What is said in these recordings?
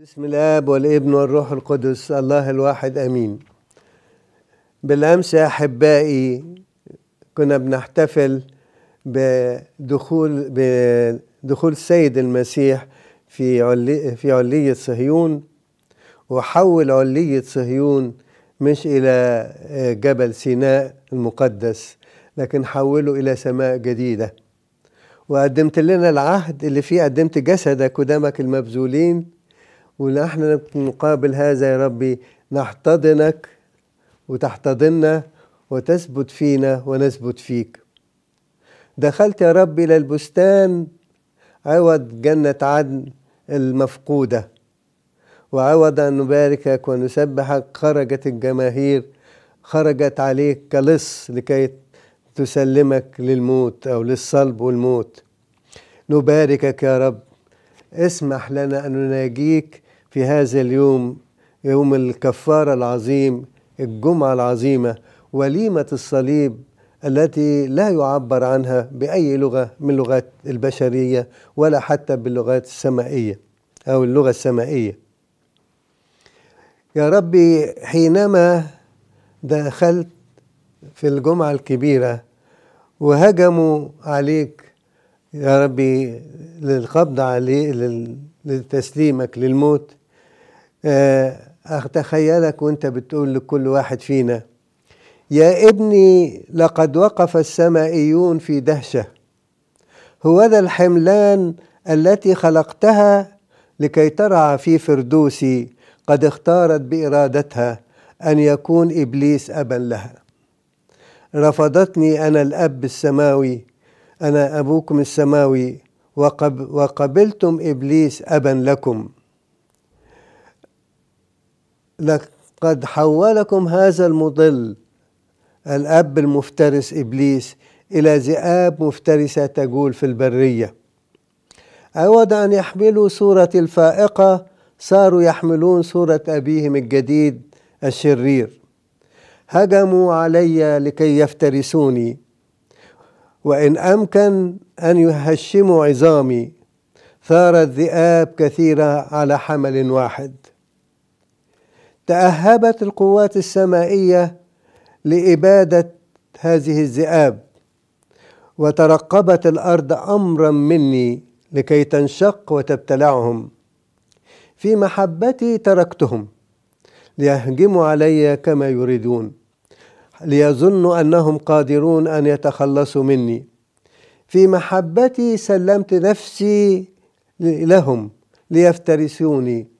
بسم الاب والابن والروح القدس الله الواحد امين. بالامس يا احبائي كنا بنحتفل بدخول بدخول السيد المسيح في علي في علية صهيون. وحول علية صهيون مش إلى جبل سيناء المقدس لكن حوله إلى سماء جديدة. وقدمت لنا العهد اللي فيه قدمت جسدك ودمك المبذولين ونحن نقابل هذا يا ربي نحتضنك وتحتضننا وتثبت فينا ونثبت فيك. دخلت يا ربي إلى البستان عوض جنة عدن المفقودة وعوض أن نباركك ونسبحك. خرجت الجماهير خرجت عليك كلص لكي تسلمك للموت أو للصلب والموت. نباركك يا رب. اسمح لنا أن نناجيك في هذا اليوم يوم الكفارة العظيم الجمعة العظيمة وليمة الصليب التي لا يعبر عنها بأي لغة من لغات البشرية ولا حتى باللغات السمائية أو اللغة السمائية. يا ربي حينما دخلت في الجمعة الكبيرة وهجموا عليك يا ربي للقبض عليه لتسليمك للموت أتخيلك وأنت بتقول لكل واحد فينا يا ابني لقد وقف السمائيون في دهشة. هو ذا الحملان التي خلقتها لكي ترعى في فردوسي قد اختارت بإرادتها أن يكون إبليس أبا لها. رفضتني أنا الأب السماوي أنا أبوكم السماوي وقب وقبلتم إبليس أبا لكم. لقد حولكم هذا المضل الأب المفترس إبليس إلى ذئاب مفترسة تجول في البرية. عوض أن يحملوا صورة الفائقة صاروا يحملون صورة أبيهم الجديد الشرير. هجموا علي لكي يفترسوني. وإن أمكن أن يهشموا عظامي ثارت ذئاب كثيرة على حمل واحد. تأهبت القوات السمائية لإبادة هذه الذئاب وترقبت الأرض أمرا مني لكي تنشق وتبتلعهم. في محبتي تركتهم ليهجموا علي كما يريدون ليظنوا أنهم قادرون أن يتخلصوا مني. في محبتي سلمت نفسي لهم ليفترسوني.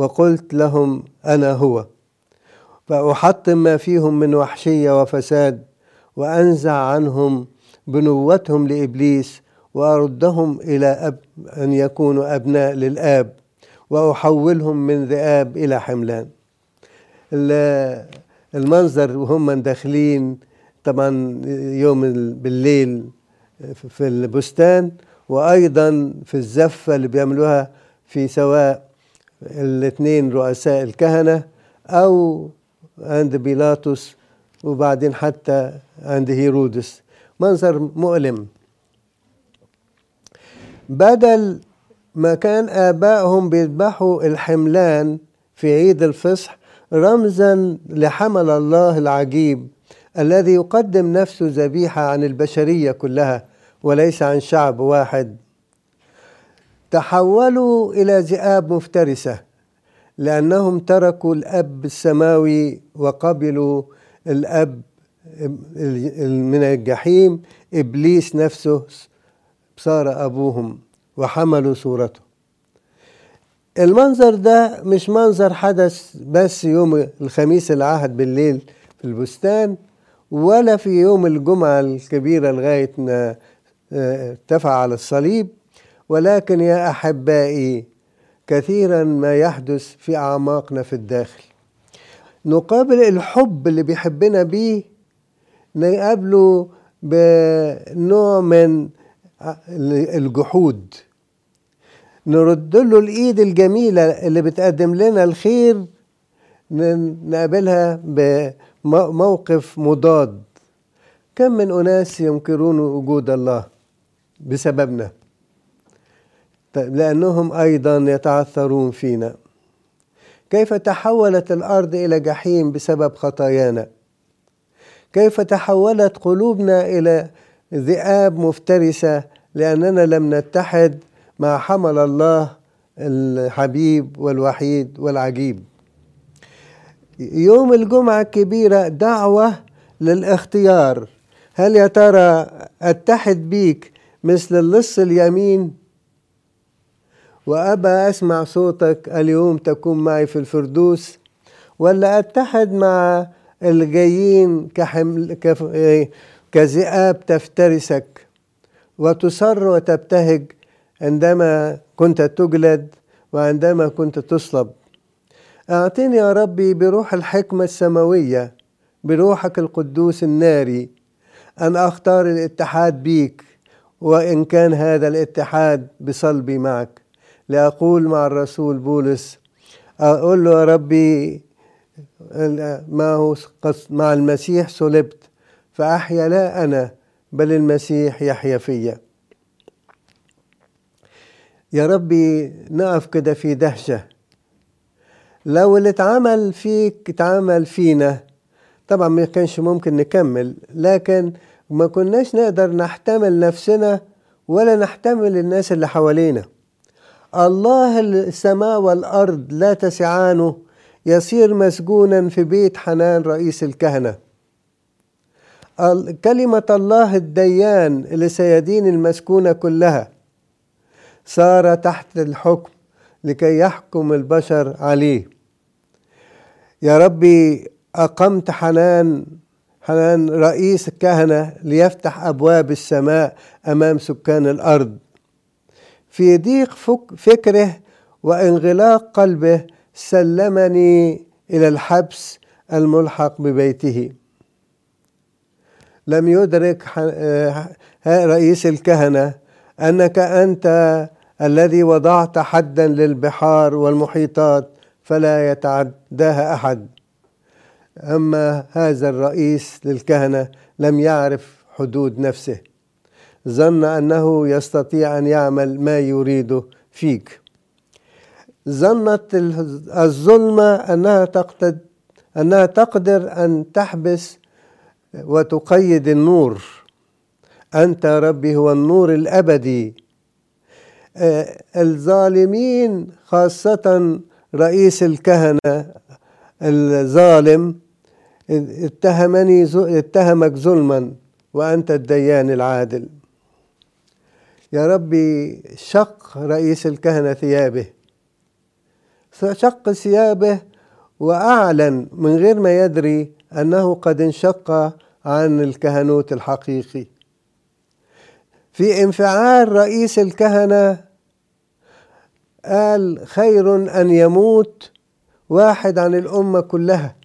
وقلت لهم أنا هو. فأحطم ما فيهم من وحشية وفساد وأنزع عنهم بنوتهم لإبليس وأردهم إلى أب أن يكونوا أبناء للآب وأحولهم من ذئاب إلى حملان. المنظر وهم داخلين طبعا يوم بالليل في البستان وأيضا في الزفة اللي بيعملوها في سواء الاثنين رؤساء الكهنة أو عند بيلاطس وبعدين حتى عند هيرودس. منظر مؤلم. بدل ما كان آبائهم بيذبحوا الحملان في عيد الفصح رمزا لحمل الله العجيب الذي يقدم نفسه ذبيحة عن البشرية كلها وليس عن شعب واحد. تحولوا إلى ذئاب مفترسة لأنهم تركوا الأب السماوي وقبلوا الأب من الجحيم. إبليس نفسه صار أبوهم وحملوا صورته. المنظر ده مش منظر حدث بس يوم الخميس العهد بالليل في البستان ولا في يوم الجمعة الكبيرة لغاية ما ارتفع على الصليب. ولكن يا أحبائي كثيرا ما يحدث في أعماقنا في الداخل. نقابل الحب اللي بيحبنا بيه نقابله بنوع من الجحود. نرد له الإيد الجميلة اللي بتقدم لنا الخير نقابلها بموقف مضاد. كم من أناس ينكرون وجود الله بسببنا؟ لأنهم أيضا يتعثرون فينا. كيف تحولت الأرض إلى جحيم بسبب خطايانا؟ كيف تحولت قلوبنا إلى ذئاب مفترسة لأننا لم نتحد مع حمل الله الحبيب والوحيد والعجيب؟ يوم الجمعة الكبيرة دعوة للاختيار. هل يا ترى أتحد بيك مثل اللص اليمين وأبى أسمع صوتك اليوم تكون معي في الفردوس. ولا أتحد مع الجايين كحمل كف... كذئاب تفترسك. وتصر وتبتهج عندما كنت تجلد وعندما كنت تصلب. أعطني يا ربي بروح الحكمة السماوية بروحك القدوس الناري أن أختار الاتحاد بيك وإن كان هذا الاتحاد بصلبي معك. لأقول مع الرسول بولس أقول له يا ربي ما هو مع المسيح صلبت فأحيا لا أنا بل المسيح يحيا فيا. يا ربي نقف كده في دهشة. لو اللي اتعمل فيك اتعمل فينا طبعا ما كانش ممكن نكمل لكن ما كناش نقدر نحتمل نفسنا ولا نحتمل الناس اللي حوالينا. الله السماء والأرض لا تسعانه يصير مسجونا في بيت حنان رئيس الكهنة. كلمة الله الديان اللي سيدين المسكونة كلها. صار تحت الحكم لكي يحكم البشر عليه. يا ربي أقمت حنان حنان رئيس الكهنة ليفتح أبواب السماء أمام سكان الأرض. في ضيق فكره وانغلاق قلبه سلمني إلى الحبس الملحق ببيته. لم يدرك رئيس الكهنة أنك أنت الذي وضعت حدا للبحار والمحيطات فلا يتعداها أحد. أما هذا الرئيس للكهنة لم يعرف حدود نفسه. ظن أنه يستطيع أن يعمل ما يريده فيك. ظنت الظلمة أنها تقتد أنها تقدر أن تحبس وتقيد النور. أنت ربي هو النور الأبدي. الظالمين خاصة رئيس الكهنة الظالم اتهمني اتهمك ظلما وأنت الديان العادل. يا ربي شق رئيس الكهنة ثيابه. شق ثيابه وأعلن من غير ما يدري أنه قد انشق عن الكهنوت الحقيقي. في انفعال رئيس الكهنة قال خير أن يموت واحد عن الأمة كلها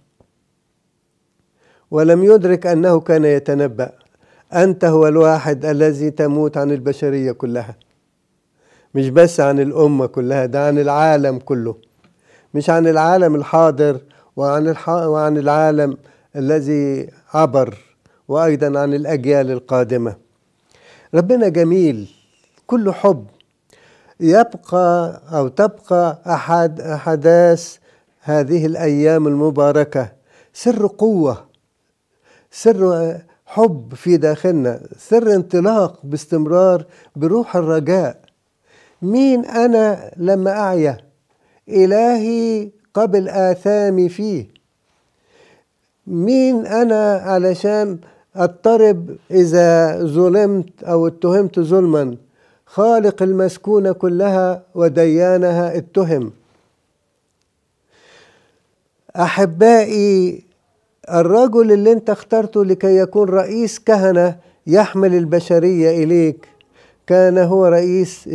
ولم يدرك أنه كان يتنبأ. أنت هو الواحد الذي تموت عن البشرية كلها. مش بس عن الأمة كلها ده عن العالم كله. مش عن العالم الحاضر وعن, الح... وعن العالم الذي عبر وأيضا عن الأجيال القادمة. ربنا جميل كله حب. يبقى أو تبقى أحد أحداث هذه الأيام المباركة. سر قوة سر حب في داخلنا سر انطلاق باستمرار بروح الرجاء. مين أنا لما أعيا إلهي قبل آثامي فيه. مين أنا علشان أضطرب إذا ظلمت أو اتهمت ظلما؟ خالق المسكونة كلها وديانها اتهم. أحبائي الرجل اللي انت اخترته لكي يكون رئيس كهنة يحمل البشرية إليك. كان هو رئيس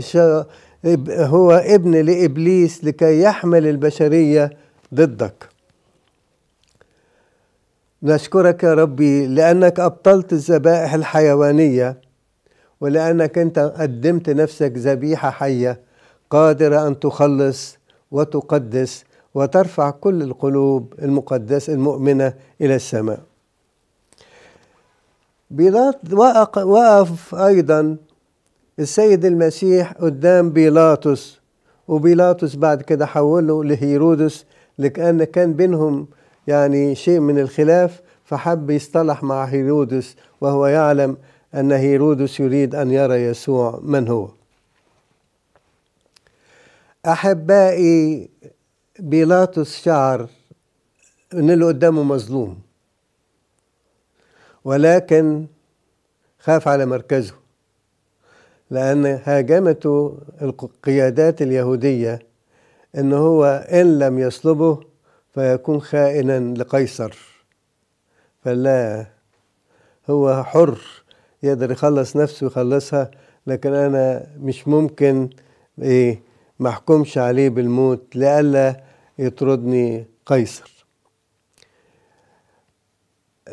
هو ابن لإبليس لكي يحمل البشرية ضدك. نشكرك يا ربي لأنك أبطلت الذبائح الحيوانية ولأنك أنت قدمت نفسك ذبيحة حية قادرة أن تخلص وتقدس وترفع كل القلوب المقدسة المؤمنة إلى السماء. بيلاط وقف أيضا السيد المسيح قدام بيلاطس وبيلاطس بعد كده حوله لهيرودس لأن كان بينهم يعني شيء من الخلاف فحب يصطلح مع هيرودس وهو يعلم أن هيرودس يريد أن يرى يسوع من هو. أحبائي بيلاطس شعر أن اللي قدامه مظلوم ولكن خاف على مركزه لأن هاجمته القيادات اليهودية أن هو إن لم يصلبه فيكون خائنا لقيصر فلا هو حر يقدر يخلص نفسه ويخلصها لكن أنا مش ممكن إيه ما احكمش عليه بالموت لئلا يطردني قيصر.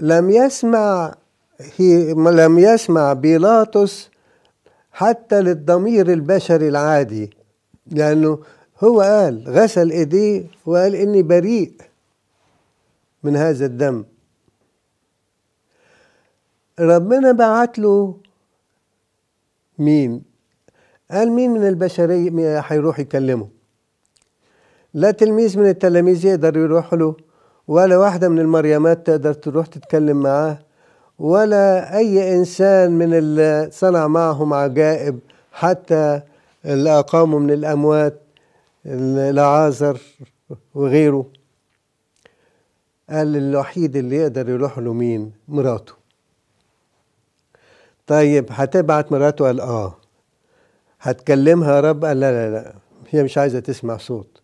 لم يسمع هي لم يسمع بيلاطس حتى للضمير البشري العادي لأنه هو قال غسل إيديه وقال إني بريء من هذا الدم. ربنا بعت له مين قال مين من البشرية هيروح يكلمه؟ لا تلميذ من التلاميذ يقدر يروح له ولا واحدة من المريمات تقدر تروح تتكلم معاه ولا أي إنسان من اللي صنع معهم عجائب حتى اللي أقاموا من الأموات العازر وغيره. قال الوحيد اللي يقدر يروح له مين؟ مراته. طيب هتبعت مراته؟ قال آه. هتكلمها يا رب قال لا لا لا هي مش عايزة تسمع صوت.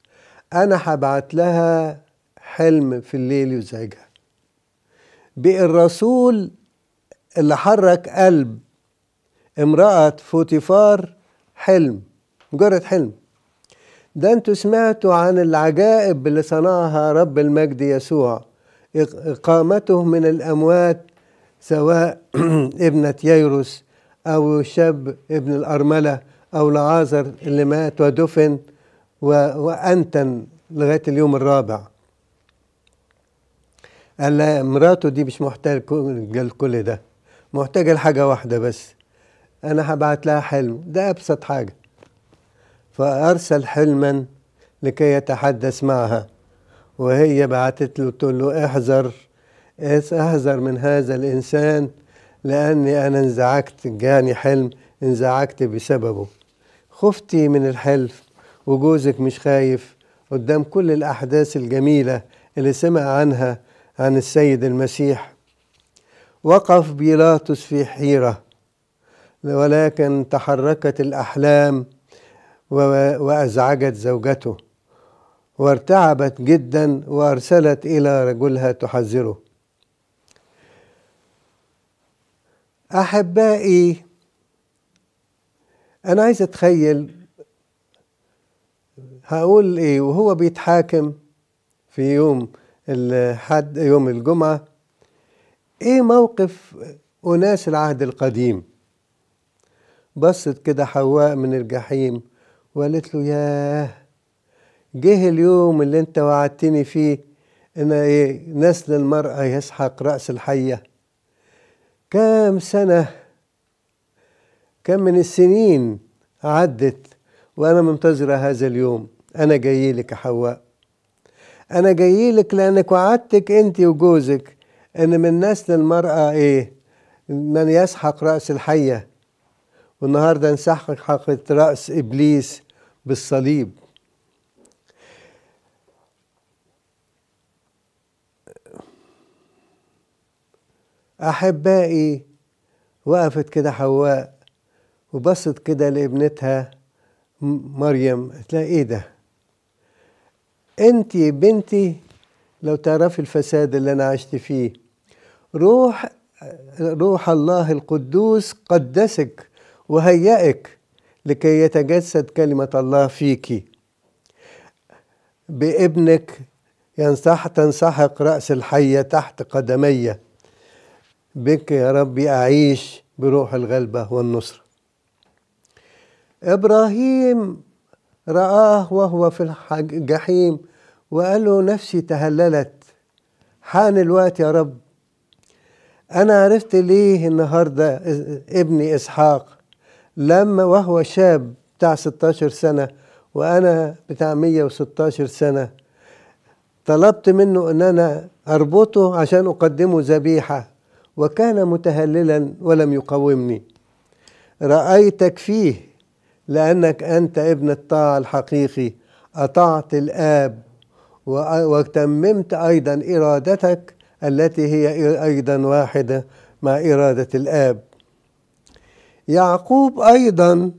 أنا هبعت لها حلم في الليل يزعجها. بقى الرسول اللي حرك قلب امرأة فوتيفار حلم مجرد حلم. ده أنتوا سمعتوا عن العجائب اللي صنعها رب المجد يسوع. إقامته من الأموات سواء ابنة ييروس أو شاب ابن الأرملة. أو لعازر اللي مات ودفن وأنتن لغاية اليوم الرابع. قال لا مراته دي مش محتاجة كل ده. محتاجة لحاجة واحدة بس. أنا هبعت لها حلم. ده أبسط حاجة. فأرسل حلما لكي يتحدث معها. وهي بعتت له تقول له احذر احذر من هذا الإنسان لأني أنا انزعجت جاني حلم انزعجت بسببه. خفتي من الحلف وجوزك مش خايف قدام كل الأحداث الجميلة اللي سمع عنها عن السيد المسيح. وقف بيلاطس في حيرة ولكن تحركت الأحلام وأزعجت زوجته وارتعبت جدا وأرسلت إلى رجلها تحذره. أحبائي أنا عايز أتخيل هقول إيه وهو بيتحاكم في يوم الحد يوم الجمعة إيه موقف أناس العهد القديم؟ بصت كده حواء من الجحيم وقالت له ياه جه اليوم اللي أنت وعدتني فيه إن إيه نسل المرأة يسحق رأس الحية. كام سنة كم من السنين عدت وأنا منتظرة هذا اليوم. أنا جاي لك يا حواء. أنا جاي لك لأنك وعدتك أنت وجوزك إن من نسل المرأة إيه؟ من يسحق رأس الحية. والنهاردة نسحق حقة رأس إبليس بالصليب. أحبائي وقفت كده حواء. وبصت كده لابنتها مريم. قالت لها إيه ده؟ انت بنتي لو تعرفي الفساد اللي أنا عشت فيه روح روح الله القدوس قدسك وهيئك لكي يتجسد كلمة الله فيك. بابنك ينصح تنسحق رأس الحية تحت قدمي بك يا ربي أعيش بروح الغلبة والنصرة إبراهيم رآه وهو في الجحيم وقال له نفسي تهللت. حان الوقت يا رب. أنا عرفت ليه النهاردة ابني إسحاق. لما وهو شاب بتاع 16 سنة وأنا بتاع 116 سنة طلبت منه أن أنا أربطه عشان أقدمه ذبيحة وكان متهللا ولم يقاومني. رأيتك فيه. لأنك أنت ابن الطاعة الحقيقي. أطعت الآب وتممت أيضا إرادتك التي هي أيضا واحدة مع إرادة الآب. يعقوب أيضا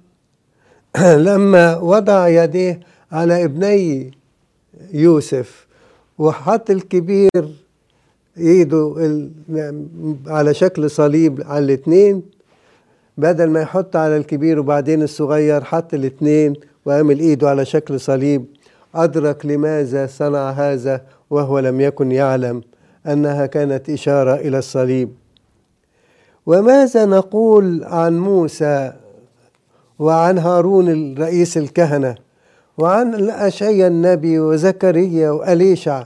لما وضع يديه على ابني يوسف وحط الكبير إيده على شكل صليب على الاثنين بدل ما يحط على الكبير وبعدين الصغير حط الاثنين وعمل إيده على شكل صليب أدرك لماذا صنع هذا وهو لم يكن يعلم أنها كانت إشارة إلى الصليب. وماذا نقول عن موسى وعن هارون الرئيس الكهنة وعن أشعيا النبي وزكريا وأليشع؟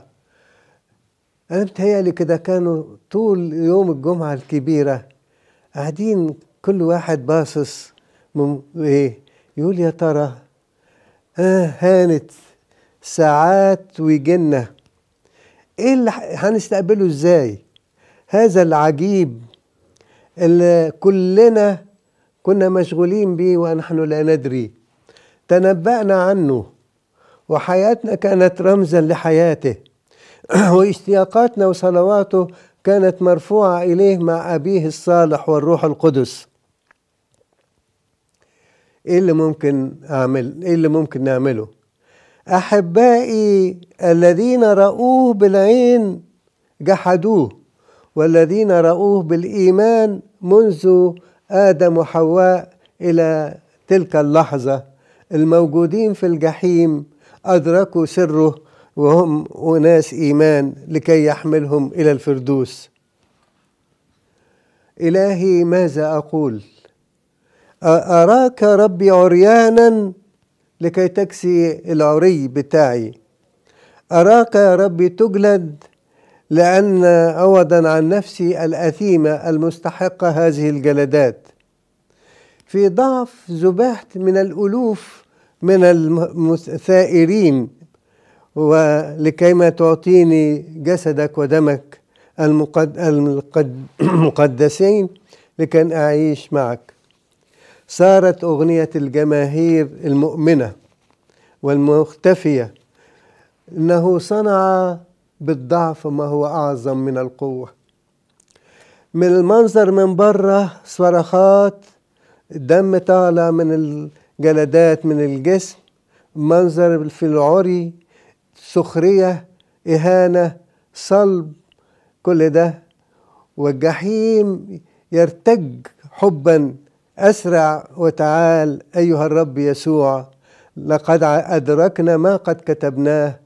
أنا بتهيألي كده كانوا طول يوم الجمعة الكبيرة قاعدين كل واحد باصص إيه؟ يقول يا ترى آه هانت ساعات ويجينا. إيه اللي هنستقبله إزاي؟ هذا العجيب اللي كلنا كنا مشغولين به ونحن لا ندري. تنبأنا عنه وحياتنا كانت رمزا لحياته. واشتياقاتنا وصلواته كانت مرفوعة إليه مع أبيه الصالح والروح القدس. إيه اللي ممكن أعمل إيه اللي ممكن نعمله؟ أحبائي الذين رأوه بالعين جحدوه والذين رأوه بالإيمان منذ آدم وحواء إلى تلك اللحظة الموجودين في الجحيم أدركوا سره وهم أناس إيمان لكي يحملهم إلى الفردوس. إلهي ماذا أقول؟ أراك ربي عريانا لكي تكسي العري بتاعي. أراك يا ربي تجلد لأن عوضا عن نفسي الأثيمة المستحقة هذه الجلدات. في ضعف ذبحت من الألوف من الثائرين ولكيما تعطيني جسدك ودمك المقدسين لكي أعيش معك. صارت أغنية الجماهير المؤمنة والمختفية. إنه صنع بالضعف ما هو أعظم من القوة. من المنظر من بره صرخات الدم طالع من الجلدات من الجسم. منظر في العري سخرية إهانة صلب كل ده. والجحيم يرتج حبا أسرع وتعال أيها الرب يسوع لقد أدركنا ما قد كتبناه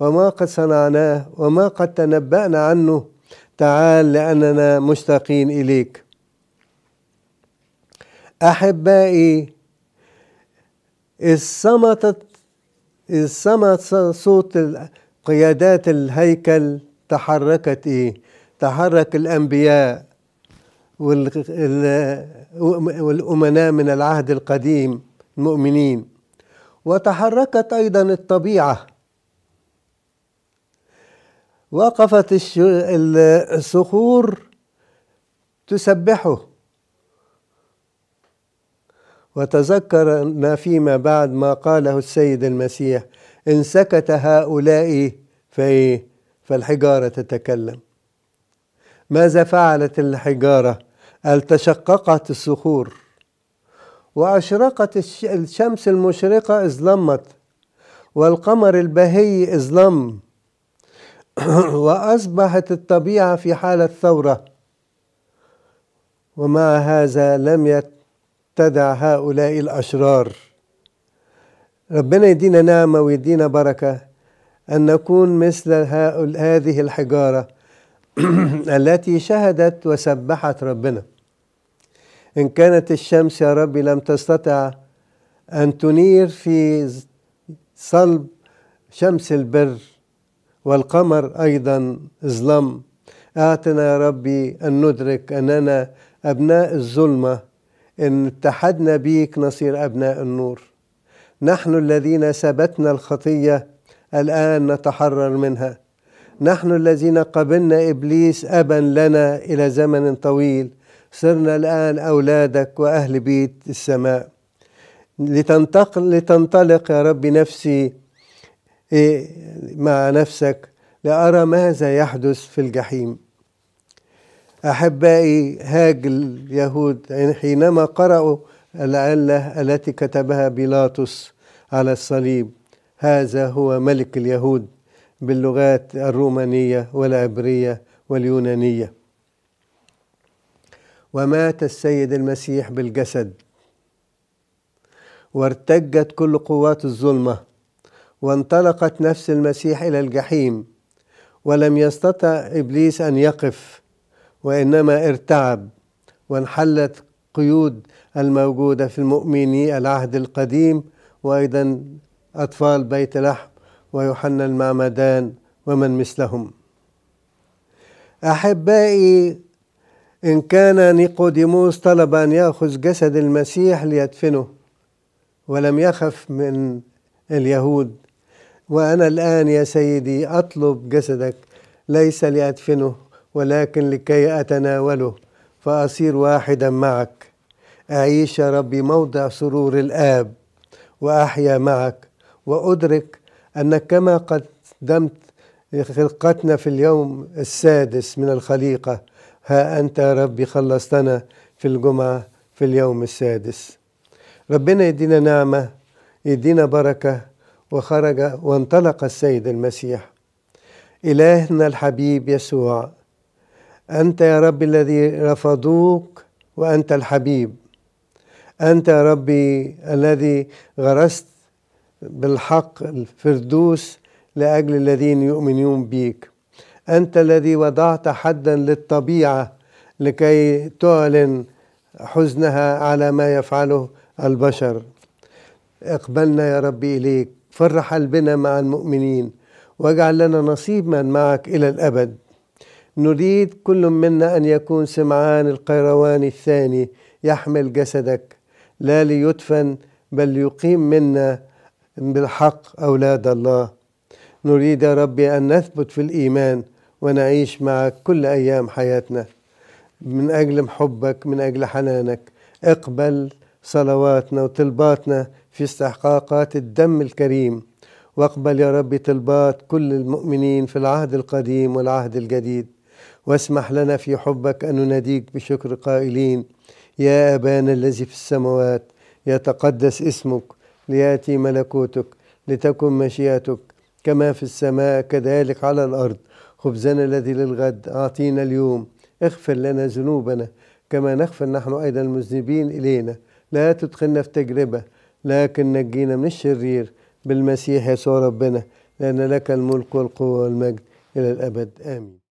وما قد صنعناه وما قد تنبأنا عنه تعال لأننا مشتاقين إليك أحبائي إذ صمتت إذ صمت صوت قيادات الهيكل تحركت إيه؟ تحرك الأنبياء والأمناء من العهد القديم المؤمنين. وتحركت أيضا الطبيعة. وقفت الصخور تسبحه. وتذكرنا فيما بعد ما قاله السيد المسيح إن سكت هؤلاء فإيه فالحجارة تتكلم. ماذا فعلت الحجارة؟ التشققت الصخور وأشرقت الشمس المشرقة إظلمت والقمر البهي إظلم وأصبحت الطبيعة في حالة ثورة ومع هذا لم يتدع هؤلاء الأشرار. ربنا يدينا نعمة ويدينا بركة أن نكون مثل هذه الحجارة التي شهدت وسبحت ربنا. إن كانت الشمس يا ربي لم تستطع أن تنير في صلب شمس البر والقمر أيضا ظلم أعطنا يا ربي أن ندرك أننا أبناء الظلمة. إن اتحدنا بيك نصير أبناء النور. نحن الذين ثبتنا الخطية الآن نتحرر منها. نحن الذين قبلنا إبليس أبا لنا إلى زمن طويل. صرنا الآن أولادك وأهل بيت السماء. لتنتقل لتنطلق يا رب نفسي مع نفسك لأرى ماذا يحدث في الجحيم. أحبائي هاج اليهود حينما قرأوا العلة التي كتبها بيلاطس على الصليب هذا هو ملك اليهود باللغات الرومانية والعبرية واليونانية. ومات السيد المسيح بالجسد. وارتجت كل قوات الظلمة وانطلقت نفس المسيح إلى الجحيم ولم يستطع إبليس أن يقف وإنما ارتعب وانحلت قيود الموجودة في المؤمني العهد القديم وأيضا أطفال بيت لحم ويوحنا المعمدان ومن مثلهم. أحبائي إن كان نيقوديموس طلب أن يأخذ جسد المسيح ليدفنه ولم يخف من اليهود. وأنا الآن يا سيدي أطلب جسدك ليس لأدفنه ولكن لكي أتناوله فأصير واحدا معك. أعيش يا ربي موضع سرور الآب وأحيا معك وأدرك أنك كما قدمت خلقتنا في اليوم السادس من الخليقة ها أنت يا ربي خلصتنا في الجمعة في اليوم السادس. ربنا يدينا نعمة يدينا بركة وخرج وانطلق السيد المسيح. إلهنا الحبيب يسوع أنت يا رب الذي رفضوك وأنت الحبيب. أنت يا ربي الذي غرست بالحق الفردوس لأجل الذين يؤمنون بيك. أنت الذي وضعت حدا للطبيعة لكي تعلن حزنها على ما يفعله البشر. اقبلنا يا ربي إليك فرح قلبنا مع المؤمنين واجعل لنا نصيبا معك إلى الأبد. نريد كل منا أن يكون سمعان القيرواني الثاني يحمل جسدك لا ليدفن بل ليقيم منا بالحق أولاد الله. نريد يا ربي أن نثبت في الإيمان ونعيش معك كل أيام حياتنا. من أجل حبك من أجل حنانك. اقبل صلواتنا وطلباتنا في استحقاقات الدم الكريم. واقبل يا رب طلبات كل المؤمنين في العهد القديم والعهد الجديد. واسمح لنا في حبك أن نناديك بشكر قائلين. يا أبانا الذي في السماوات يتقدس اسمك ليأتي ملكوتك لتكن مشيئتك كما في السماء كذلك على الأرض. خبزنا الذي للغد أعطينا اليوم. اغفر لنا ذنوبنا كما نغفر نحن أيضا المذنبين إلينا. لا تدخلنا في تجربة لكن نجينا من الشرير. بالمسيح يسوع ربنا لأن لك الملك والقوة والمجد إلى الأبد. آمين.